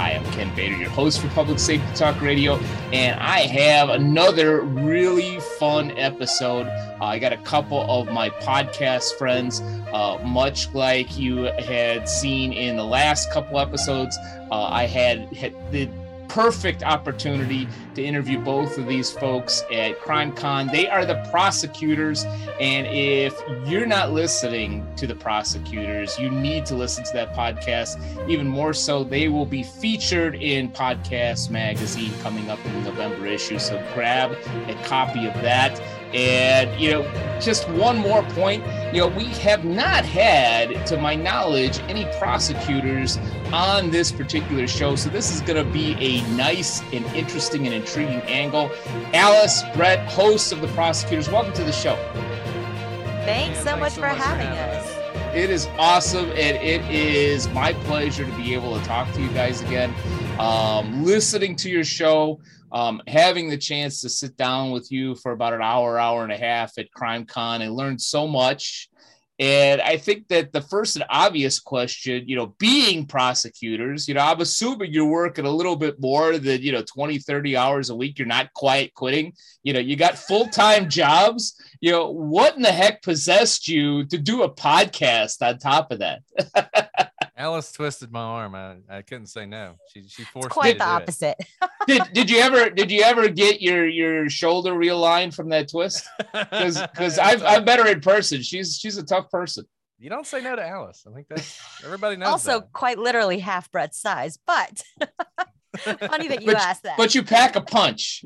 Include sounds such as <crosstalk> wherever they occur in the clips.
I am Ken Bader, your host for Public Safety Talk Radio, and I have another really fun episode. Uh, I got a couple of my podcast friends, uh, much like you had seen in the last couple episodes. Uh, I had, had the perfect opportunity to interview both of these folks at Crime Con. They are the prosecutors. And if you're not listening to the prosecutors, you need to listen to that podcast. Even more so, they will be featured in Podcast Magazine coming up in the November issue. So grab a copy of that. And, you know, just one more point, you know, we have not had, to my knowledge, any prosecutors on this particular show. So this is going to be a nice and interesting and intriguing angle. Alice, Brett, hosts of the prosecutors, welcome to the show. Thanks so much for having us. It is awesome, and it is my pleasure to be able to talk to you guys again. Um, listening to your show, um, having the chance to sit down with you for about an hour, hour and a half at Crime Con, I learned so much. And I think that the first and obvious question, you know, being prosecutors, you know, I'm assuming you're working a little bit more than, you know, 20, 30 hours a week. You're not quite quitting. You know, you got full time <laughs> jobs. You know, what in the heck possessed you to do a podcast on top of that? <laughs> Alice twisted my arm. I, I couldn't say no. She she forced it's quite the opposite. <laughs> did did you ever did you ever get your your shoulder realigned from that twist? Because <laughs> because I've I've met her in person. She's she's a tough person. You don't say no to Alice. I think that everybody knows. also, that. quite literally half Brett's size, but <laughs> funny that you but, asked that. But you pack a punch.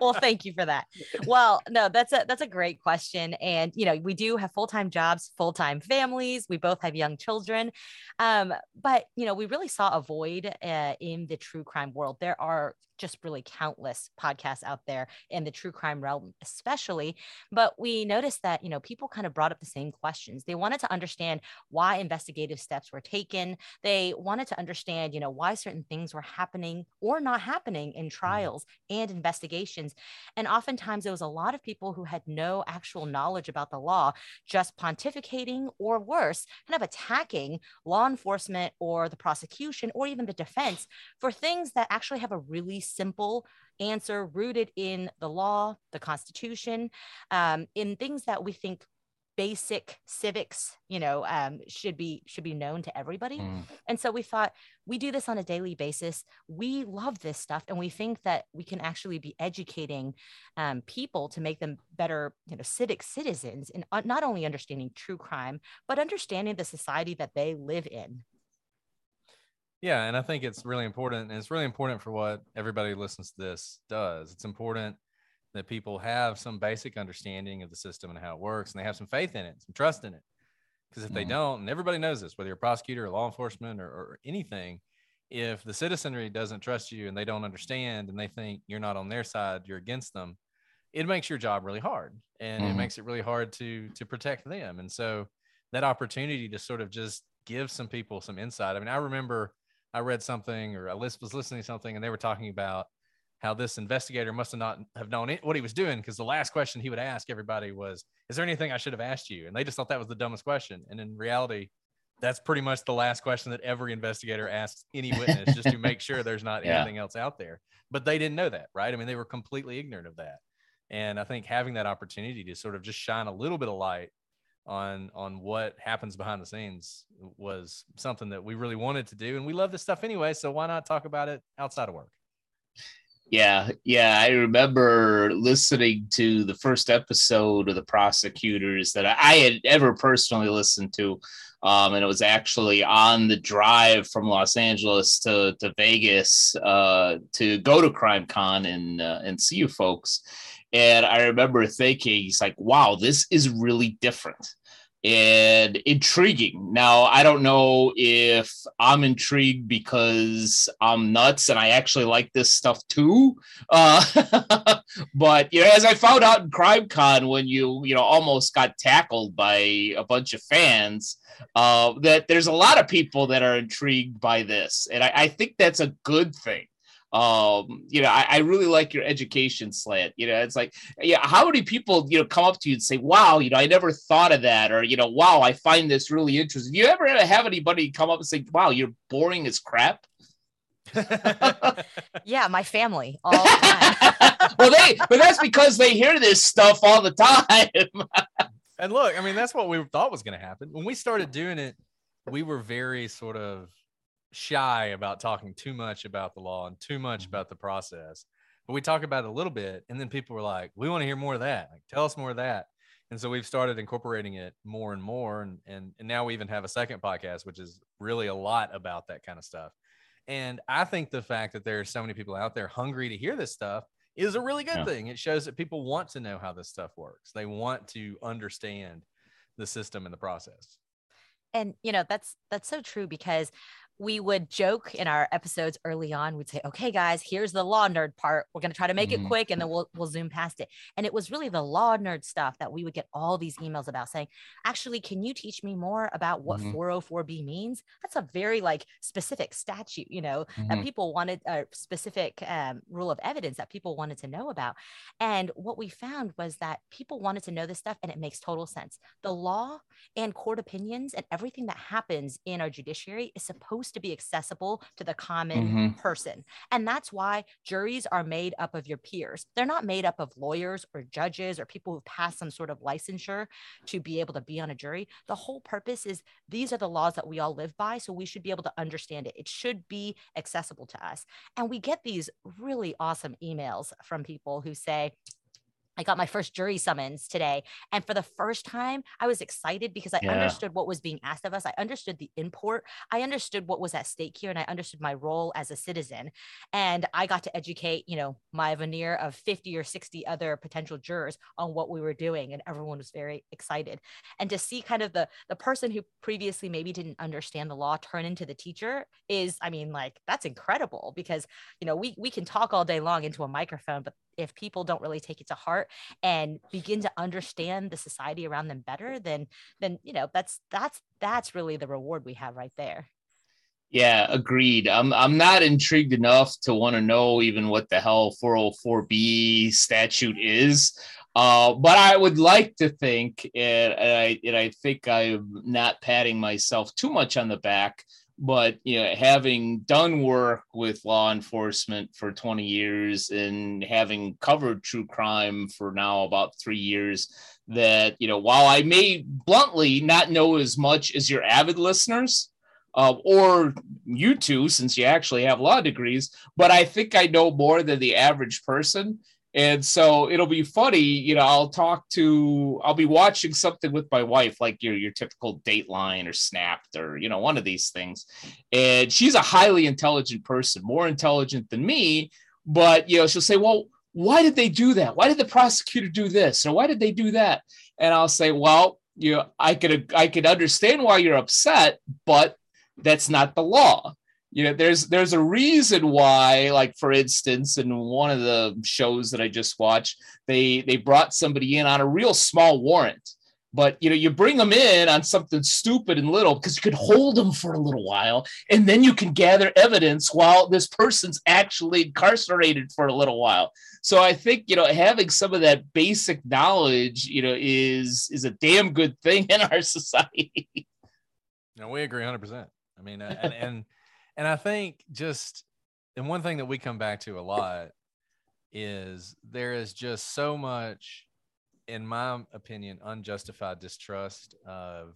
Well, thank you for that. Well, no, that's a that's a great question, and you know we do have full time jobs, full time families. We both have young children, um, but you know we really saw a void uh, in the true crime world. There are just really countless podcasts out there in the true crime realm, especially. But we noticed that, you know, people kind of brought up the same questions. They wanted to understand why investigative steps were taken. They wanted to understand, you know, why certain things were happening or not happening in mm-hmm. trials and investigations. And oftentimes there was a lot of people who had no actual knowledge about the law, just pontificating or worse, kind of attacking law enforcement or the prosecution or even the defense for things that actually have a really simple answer rooted in the law, the Constitution, um, in things that we think basic civics you know um, should be should be known to everybody. Mm. and so we thought we do this on a daily basis. We love this stuff and we think that we can actually be educating um, people to make them better you know civic citizens in uh, not only understanding true crime but understanding the society that they live in yeah, and I think it's really important, and it's really important for what everybody listens to this does. It's important that people have some basic understanding of the system and how it works, and they have some faith in it, some trust in it. Because if mm they mm-hmm. don't, and everybody knows this, whether you're a prosecutor or law enforcement or, or anything, if the citizenry doesn't trust you and they don't understand and they think you're not on their side, you're against them, it makes your job really hard, and mm it makes it really hard to to protect them. And so that opportunity to sort of just give some people some insight. I mean, I remember I read something or I was listening to something and they were talking about how this investigator must have not have known it, what he was doing because the last question he would ask everybody was, "Is there anything I should have asked you?" And they just thought that was the dumbest question. And in reality, that's pretty much the last question that every investigator asks any witness just to make sure there's not <laughs> yeah. anything else out there. But they didn't know that, right? I mean, they were completely ignorant of that. And I think having that opportunity to sort of just shine a little bit of light on on what happens behind the scenes was something that we really wanted to do and we love this stuff anyway so why not talk about it outside of work yeah yeah i remember listening to the first episode of the prosecutors that i had ever personally listened to um, and it was actually on the drive from Los Angeles to, to Vegas uh, to go to Crime Con and uh, and see you folks. And I remember thinking, he's like, wow, this is really different. and intriguing. Now, I don't know if I'm intrigued because I'm nuts and I actually like this stuff too. Uh, <laughs> but you know, as I found out in CrimeCon when you you know almost got tackled by a bunch of fans, uh, that there's a lot of people that are intrigued by this, and I, I think that's a good thing um you know I, I, really like your education slant you know it's like yeah how many people you know come up to you and say wow you know i never thought of that or you know wow i find this really interesting. You ever have anybody come up and say wow you're boring as crap? <laughs> Yeah my family <laughs> all the time. Well they but that's because they hear this stuff all the time. And look i mean that's what we thought was going to happen. When we started doing it we were very sort of shy about talking too much about the law and too much mm-hmm. about the process. But we talk about it a little bit, and then people were like, "We want to hear more of that. Like, tell us more of that." And so we've started incorporating it more and more, and and and now we even have a second podcast, which is really a lot about that kind of stuff. And I think the fact that there are so many people out there hungry to hear this stuff is a really good yeah. thing. It shows that people want to know how this stuff works. They want to understand the system and the process. And you know, that's that's so true because we would joke in our episodes early on. We'd say, "Okay, guys, here's the law nerd part. We're going to try to make mm-hmm. it quick, and then we'll we'll zoom past it." And it was really the law nerd stuff that we would get all these emails about, saying, "Actually, can you teach me more about what mm-hmm. 404b means?" That's a very like specific statute, you know, mm-hmm. that people wanted a specific um, rule of evidence that people wanted to know about. And what we found was that people wanted to know this stuff, and it makes total sense. The law and court opinions and everything that happens in our judiciary is supposed to be accessible to the common mm-hmm. person. And that's why juries are made up of your peers. They're not made up of lawyers or judges or people who've passed some sort of licensure to be able to be on a jury. The whole purpose is these are the laws that we all live by. So we should be able to understand it. It should be accessible to us. And we get these really awesome emails from people who say, I got my first jury summons today. And for the first time, I was excited because I yeah. understood what was being asked of us. I understood the import. I understood what was at stake here. And I understood my role as a citizen. And I got to educate, you know, my venire of 50 or 60 other potential jurors on what we were doing. And everyone was very excited. And to see kind of the, the person who previously maybe didn't understand the law turn into the teacher is, I mean, like, that's incredible because, you know, we, we can talk all day long into a microphone, but if people don't really take it to heart and begin to understand the society around them better then then you know that's that's that's really the reward we have right there yeah, agreed. I'm I'm not intrigued enough to want to know even what the hell 404b statute is. Uh, but I would like to think, and I and I think I'm not patting myself too much on the back but you know having done work with law enforcement for 20 years and having covered true crime for now about three years that you know while i may bluntly not know as much as your avid listeners uh, or you two since you actually have law degrees but i think i know more than the average person and so it'll be funny, you know, I'll talk to, I'll be watching something with my wife, like your, your typical Dateline or Snapped or, you know, one of these things. And she's a highly intelligent person, more intelligent than me. But, you know, she'll say, well, why did they do that? Why did the prosecutor do this? Or why did they do that? And I'll say, well, you know, I could, I could understand why you're upset, but that's not the law you know there's there's a reason why like for instance in one of the shows that i just watched they they brought somebody in on a real small warrant. But you know you bring them in on something stupid and little because you could hold them for a little while and then you can gather evidence while this person's actually incarcerated for a little while. So i think you know having some of that basic knowledge you know is is a damn good thing in our <laughs> society. No we agree 100% i mean uh, and, and and I think just and one thing that we come back to a lot is there is just so much, in my opinion, unjustified distrust of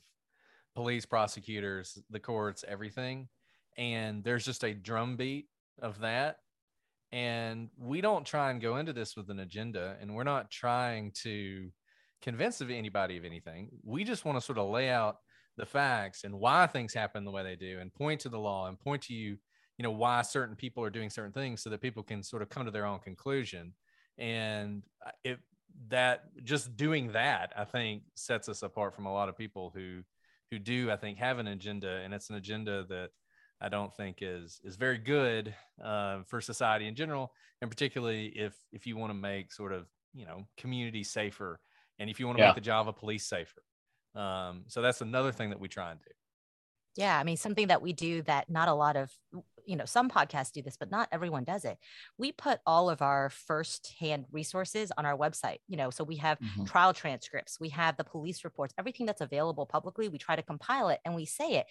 police, prosecutors, the courts, everything. And there's just a drumbeat of that. And we don't try and go into this with an agenda, and we're not trying to convince of anybody of anything. We just want to sort of lay out the facts and why things happen the way they do and point to the law and point to you you know why certain people are doing certain things so that people can sort of come to their own conclusion and uh, it that just doing that, I think, sets us apart from a lot of people who who do, I think, have an agenda, and it's an agenda that I don't think is is very good uh, for society in general, and particularly if if you want to make sort of you know community safer, and if you want to yeah. make the job of police safer. Um, so that's another thing that we try and do. Yeah, I mean something that we do that not a lot of you know some podcasts do this but not everyone does it. We put all of our first hand resources on our website you know so we have mm-hmm. trial transcripts we have the police reports everything that's available publicly we try to compile it and we say it.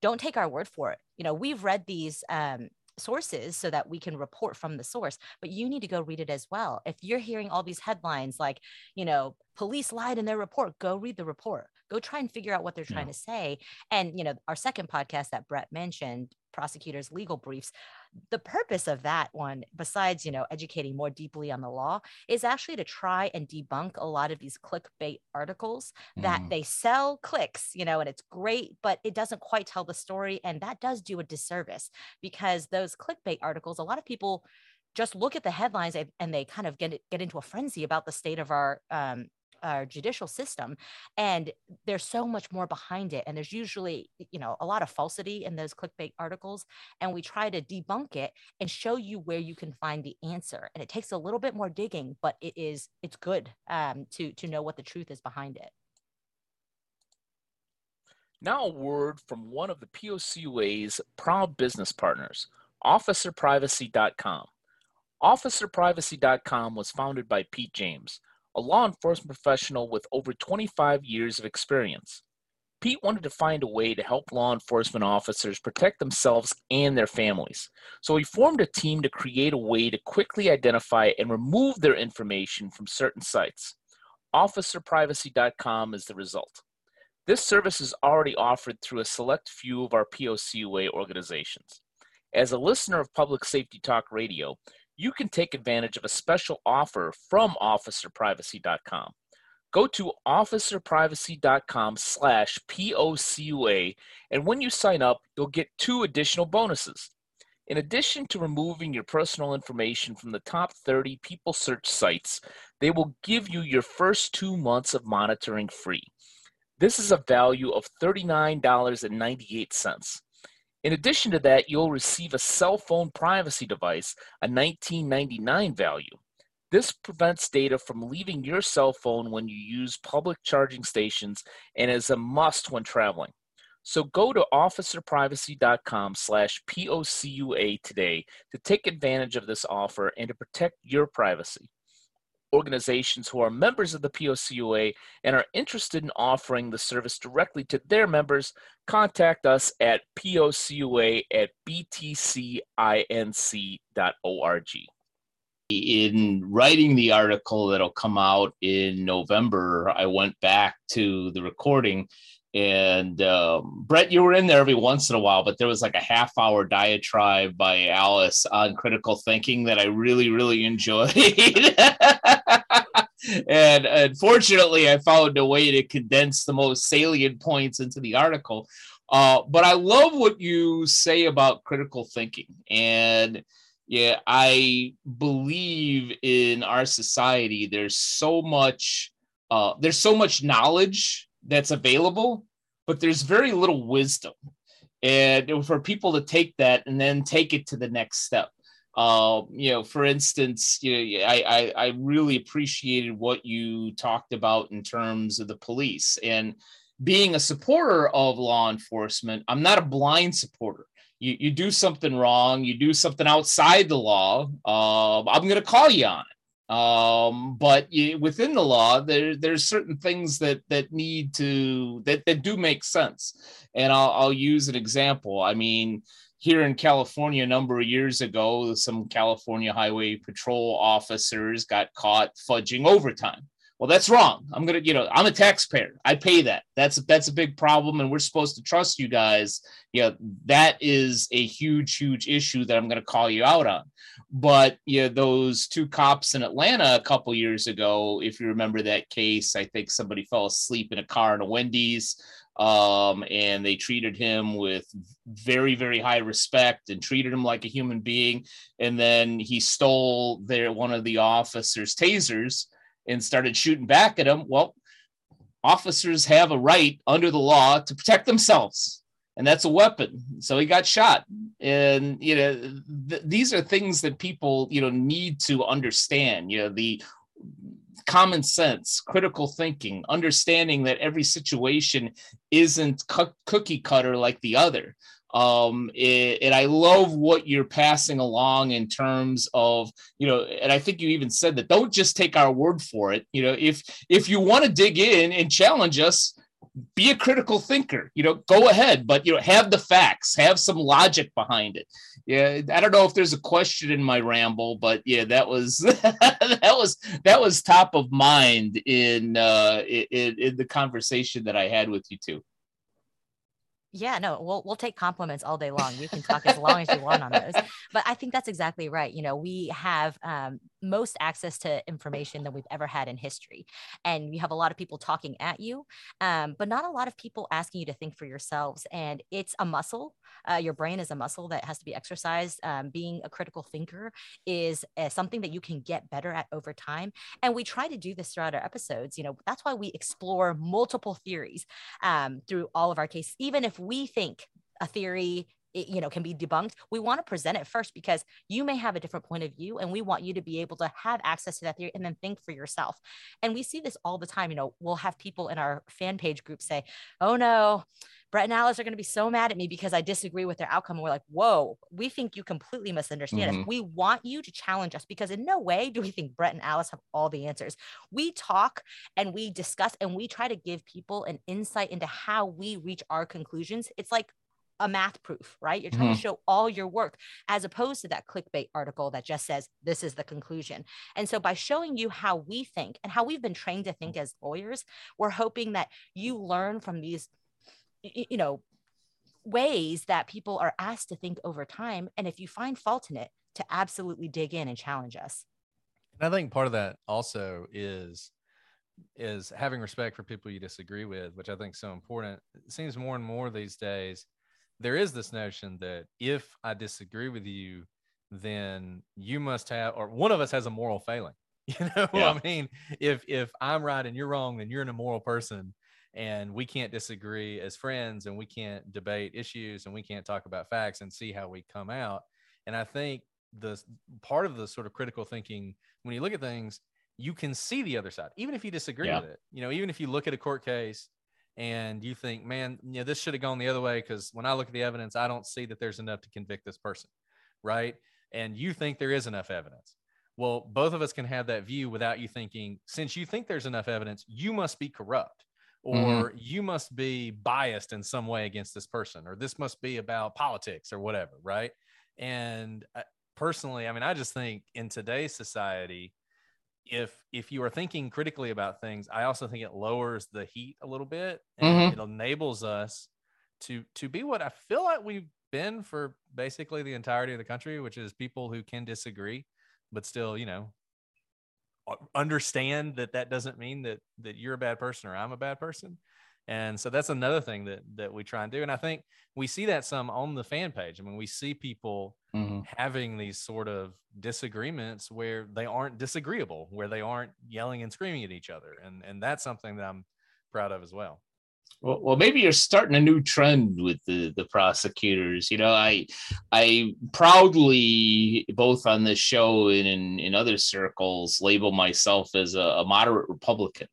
Don't take our word for it. You know we've read these um, sources so that we can report from the source but you need to go read it as well. If you're hearing all these headlines like you know police lied in their report go read the report go try and figure out what they're trying yeah. to say and you know our second podcast that brett mentioned prosecutors legal briefs the purpose of that one besides you know educating more deeply on the law is actually to try and debunk a lot of these clickbait articles that mm. they sell clicks you know and it's great but it doesn't quite tell the story and that does do a disservice because those clickbait articles a lot of people just look at the headlines and they kind of get get into a frenzy about the state of our um, our judicial system and there's so much more behind it and there's usually you know a lot of falsity in those clickbait articles and we try to debunk it and show you where you can find the answer and it takes a little bit more digging but it is it's good um, to to know what the truth is behind it now a word from one of the POCUA's proud business partners, OfficerPrivacy.com. OfficerPrivacy.com was founded by Pete James, a law enforcement professional with over 25 years of experience. Pete wanted to find a way to help law enforcement officers protect themselves and their families. So he formed a team to create a way to quickly identify and remove their information from certain sites. OfficerPrivacy.com is the result. This service is already offered through a select few of our POCUA organizations. As a listener of Public Safety Talk Radio, you can take advantage of a special offer from officerprivacy.com. Go to officerprivacy.com slash POCUA, and when you sign up, you'll get two additional bonuses. In addition to removing your personal information from the top 30 people search sites, they will give you your first two months of monitoring free. This is a value of $39.98. In addition to that, you'll receive a cell phone privacy device, a 1999 value. This prevents data from leaving your cell phone when you use public charging stations and is a must when traveling. So go to officerprivacy.com slash POCUA today to take advantage of this offer and to protect your privacy organizations who are members of the POCUA and are interested in offering the service directly to their members, contact us at POCUA at btcinc.org. In writing the article that'll come out in November, I went back to the recording and um, Brett, you were in there every once in a while, but there was like a half hour diatribe by Alice on critical thinking that I really, really enjoyed. <laughs> and unfortunately, I found a way to condense the most salient points into the article. Uh, but I love what you say about critical thinking. And yeah, I believe in our society, there's so much. Uh, there's so much knowledge that's available, but there's very little wisdom. And for people to take that and then take it to the next step. Uh, you know, for instance, you know, I, I, I really appreciated what you talked about in terms of the police and being a supporter of law enforcement. I'm not a blind supporter. You, you do something wrong, you do something outside the law, uh, I'm going to call you on it. Um, but you, within the law, there there's certain things that that need to that that do make sense. And I'll I'll use an example. I mean, here in California, a number of years ago, some California Highway Patrol officers got caught fudging overtime. Well, that's wrong. I'm gonna, you know, I'm a taxpayer. I pay that. That's that's a big problem, and we're supposed to trust you guys. Yeah, that is a huge, huge issue that I'm gonna call you out on. But yeah, those two cops in Atlanta a couple years ago, if you remember that case, I think somebody fell asleep in a car in a Wendy's, um, and they treated him with very, very high respect and treated him like a human being. And then he stole their one of the officers' tasers and started shooting back at him. Well, officers have a right under the law to protect themselves, and that's a weapon. So he got shot. And you know, th- these are things that people you know need to understand. You know, the common sense, critical thinking, understanding that every situation isn't cu- cookie cutter like the other um it, and i love what you're passing along in terms of you know and i think you even said that don't just take our word for it. You know if if you want to dig in and challenge us be a critical thinker you know go ahead but you know have the facts have some logic behind it. Yeah i don't know if there's a question in my ramble but yeah that was <laughs> that was that was top of mind in uh in, in the conversation that i had with you too yeah, no, we'll we'll take compliments all day long. You can talk as long as you want on those. But I think that's exactly right. You know, we have um, most access to information than we've ever had in history, and you have a lot of people talking at you, um, but not a lot of people asking you to think for yourselves. And it's a muscle. Uh, your brain is a muscle that has to be exercised. Um, being a critical thinker is uh, something that you can get better at over time. And we try to do this throughout our episodes. You know, that's why we explore multiple theories um, through all of our cases, even if we think a theory you know can be debunked we want to present it first because you may have a different point of view and we want you to be able to have access to that theory and then think for yourself and we see this all the time you know we'll have people in our fan page group say oh no Brett and Alice are going to be so mad at me because I disagree with their outcome. And we're like, whoa, we think you completely misunderstand mm-hmm. us. We want you to challenge us because in no way do we think Brett and Alice have all the answers. We talk and we discuss and we try to give people an insight into how we reach our conclusions. It's like a math proof, right? You're trying mm-hmm. to show all your work as opposed to that clickbait article that just says this is the conclusion. And so by showing you how we think and how we've been trained to think as lawyers, we're hoping that you learn from these you know ways that people are asked to think over time and if you find fault in it to absolutely dig in and challenge us and i think part of that also is is having respect for people you disagree with which i think is so important it seems more and more these days there is this notion that if i disagree with you then you must have or one of us has a moral failing <laughs> you know yeah. i mean if if i'm right and you're wrong then you're an immoral person and we can't disagree as friends and we can't debate issues and we can't talk about facts and see how we come out and i think the part of the sort of critical thinking when you look at things you can see the other side even if you disagree yeah. with it you know even if you look at a court case and you think man you know this should have gone the other way because when i look at the evidence i don't see that there's enough to convict this person right and you think there is enough evidence well both of us can have that view without you thinking since you think there's enough evidence you must be corrupt Mm-hmm. or mm-hmm. you must be biased in some way against this person or this must be about politics or whatever right and uh, personally i mean i just think in today's society if if you are thinking critically about things i also think it lowers the heat a little bit and mm-hmm. it enables us to to be what i feel like we've been for basically the entirety of the country which is people who can disagree but still you know understand that that doesn't mean that that you're a bad person or I'm a bad person. And so that's another thing that that we try and do. And I think we see that some on the fan page. I mean, we see people mm-hmm. having these sort of disagreements where they aren't disagreeable, where they aren't yelling and screaming at each other. And and that's something that I'm proud of as well. Well, well, maybe you're starting a new trend with the the prosecutors. You know, I I proudly both on this show and in, in other circles label myself as a, a moderate Republican.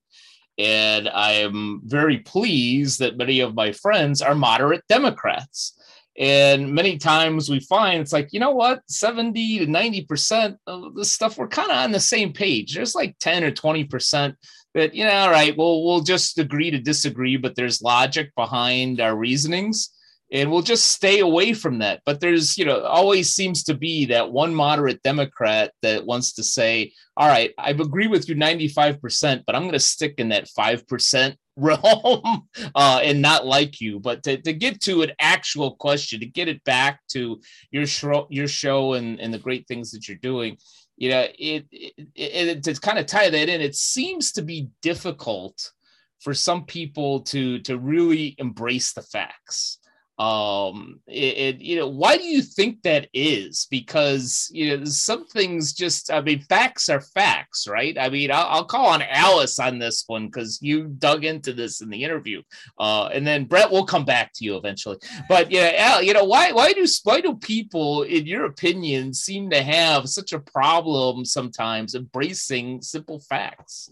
And I am very pleased that many of my friends are moderate Democrats. And many times we find it's like, you know what, 70 to 90% of the stuff, we're kind of on the same page. There's like 10 or 20% that you know all right well we'll just agree to disagree but there's logic behind our reasonings and we'll just stay away from that but there's you know always seems to be that one moderate democrat that wants to say all right i agree with you 95% but i'm going to stick in that 5% realm <laughs> uh, and not like you but to, to get to an actual question to get it back to your show your show and, and the great things that you're doing you know, it, it, it to kind of tie that in, it seems to be difficult for some people to to really embrace the facts. Um it, it, you know why do you think that is? Because you know some things just i mean facts are facts right? I mean i'll, I'll call on alice on this one because you dug into this in the interview uh and then brett will come back to you eventually. But yeah Al, you know why why do why do people in your opinion seem to have such a problem sometimes embracing simple facts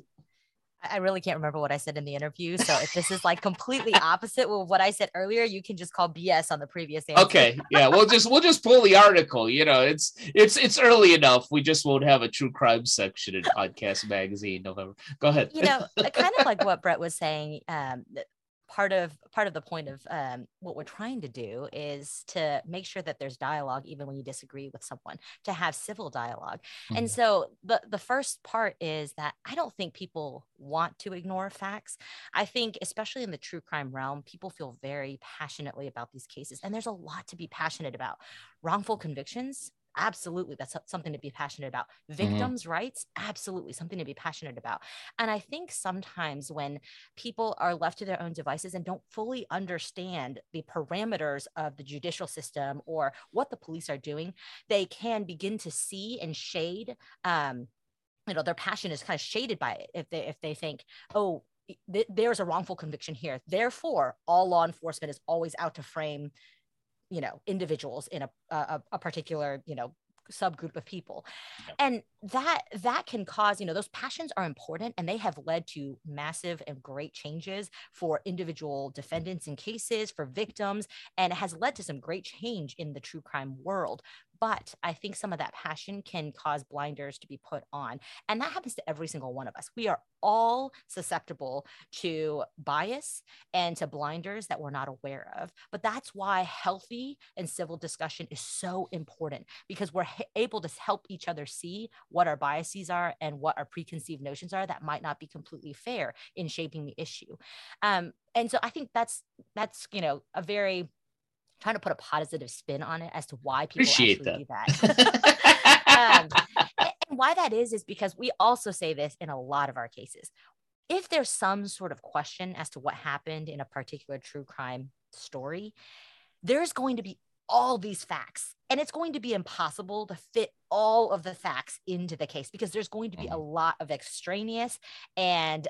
I really can't remember what I said in the interview. So if this is like completely opposite with what I said earlier, you can just call BS on the previous answer. Okay. Yeah. We'll just we'll just pull the article. You know, it's it's it's early enough. We just won't have a true crime section in podcast magazine November. Go ahead. You know, kind of like what Brett was saying. Um, part of part of the point of um, what we're trying to do is to make sure that there's dialogue even when you disagree with someone to have civil dialog mm-hmm. and so the the first part is that i don't think people want to ignore facts. I think especially in the true crime realm people feel very passionately about these cases and there's a lot to be passionate about. Wrongful convictions absolutely that's something to be passionate about mm-hmm. victims mm-hmm. rights absolutely something to be passionate about and i think sometimes when people are left to their own devices and don't fully understand the parameters of the judicial system or what the police are doing they can begin to see and shade um, you know their passion is kind of shaded by it if they if they think oh th- there's a wrongful conviction here therefore all law enforcement is always out to frame you know individuals in a, a, a particular you know subgroup of people. And that that can cause you know those passions are important and they have led to massive and great changes for individual defendants in cases for victims and it has led to some great change in the true crime world but I think some of that passion can cause blinders to be put on. And that happens to every single one of us. We are all susceptible to bias and to blinders that we're not aware of. But that's why healthy and civil discussion is so important because we're able to help each other see what our biases are and what our preconceived notions are that might not be completely fair in shaping the issue. Um, and so I think that's that's you know a very trying to put a positive spin on it as to why people Appreciate actually that. do that. <laughs> um, <laughs> and why that is is because we also say this in a lot of our cases. If there's some sort of question as to what happened in a particular true crime story, there's going to be all these facts and it's going to be impossible to fit all of the facts into the case because there's going to be a mm-hmm. lot of extraneous and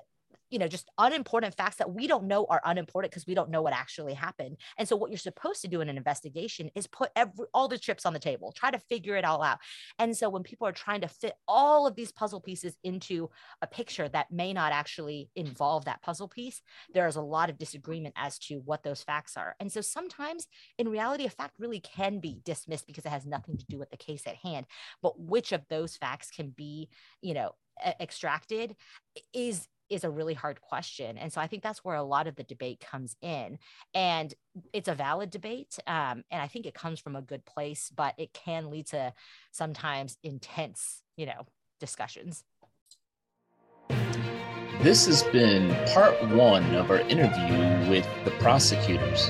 you know just unimportant facts that we don't know are unimportant because we don't know what actually happened. And so what you're supposed to do in an investigation is put every all the chips on the table try to figure it all out. And so when people are trying to fit all of these puzzle pieces into a picture that may not actually involve that puzzle piece there is a lot of disagreement as to what those facts are. And so sometimes in reality a fact really can be dismissed because it has nothing to do with the case at hand. But which of those facts can be you know extracted is is a really hard question. And so I think that's where a lot of the debate comes in. And it's a valid debate. Um, and I think it comes from a good place, but it can lead to sometimes intense, you know, discussions. This has been part one of our interview with the prosecutors.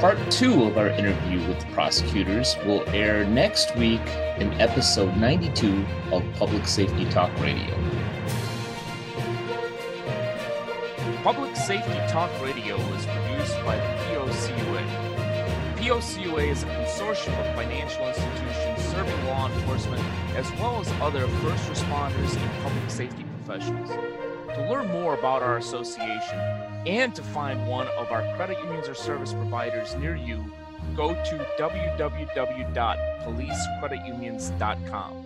Part two of our interview with the prosecutors will air next week in episode 92 of Public Safety Talk Radio. Public Safety Talk Radio is produced by the POCUA. POCUA is a consortium of financial institutions serving law enforcement as well as other first responders and public safety professionals. To learn more about our association and to find one of our credit unions or service providers near you, go to www.policecreditunions.com.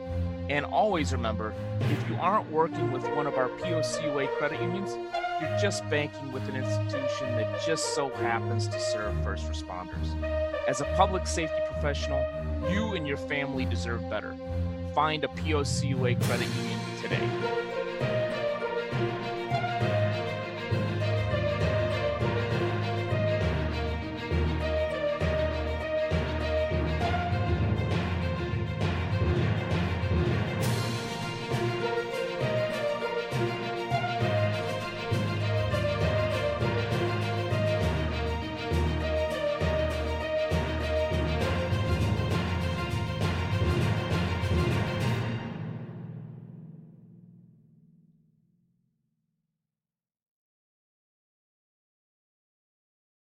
And always remember if you aren't working with one of our POCUA credit unions, you're just banking with an institution that just so happens to serve first responders. As a public safety professional, you and your family deserve better. Find a POCUA credit union today.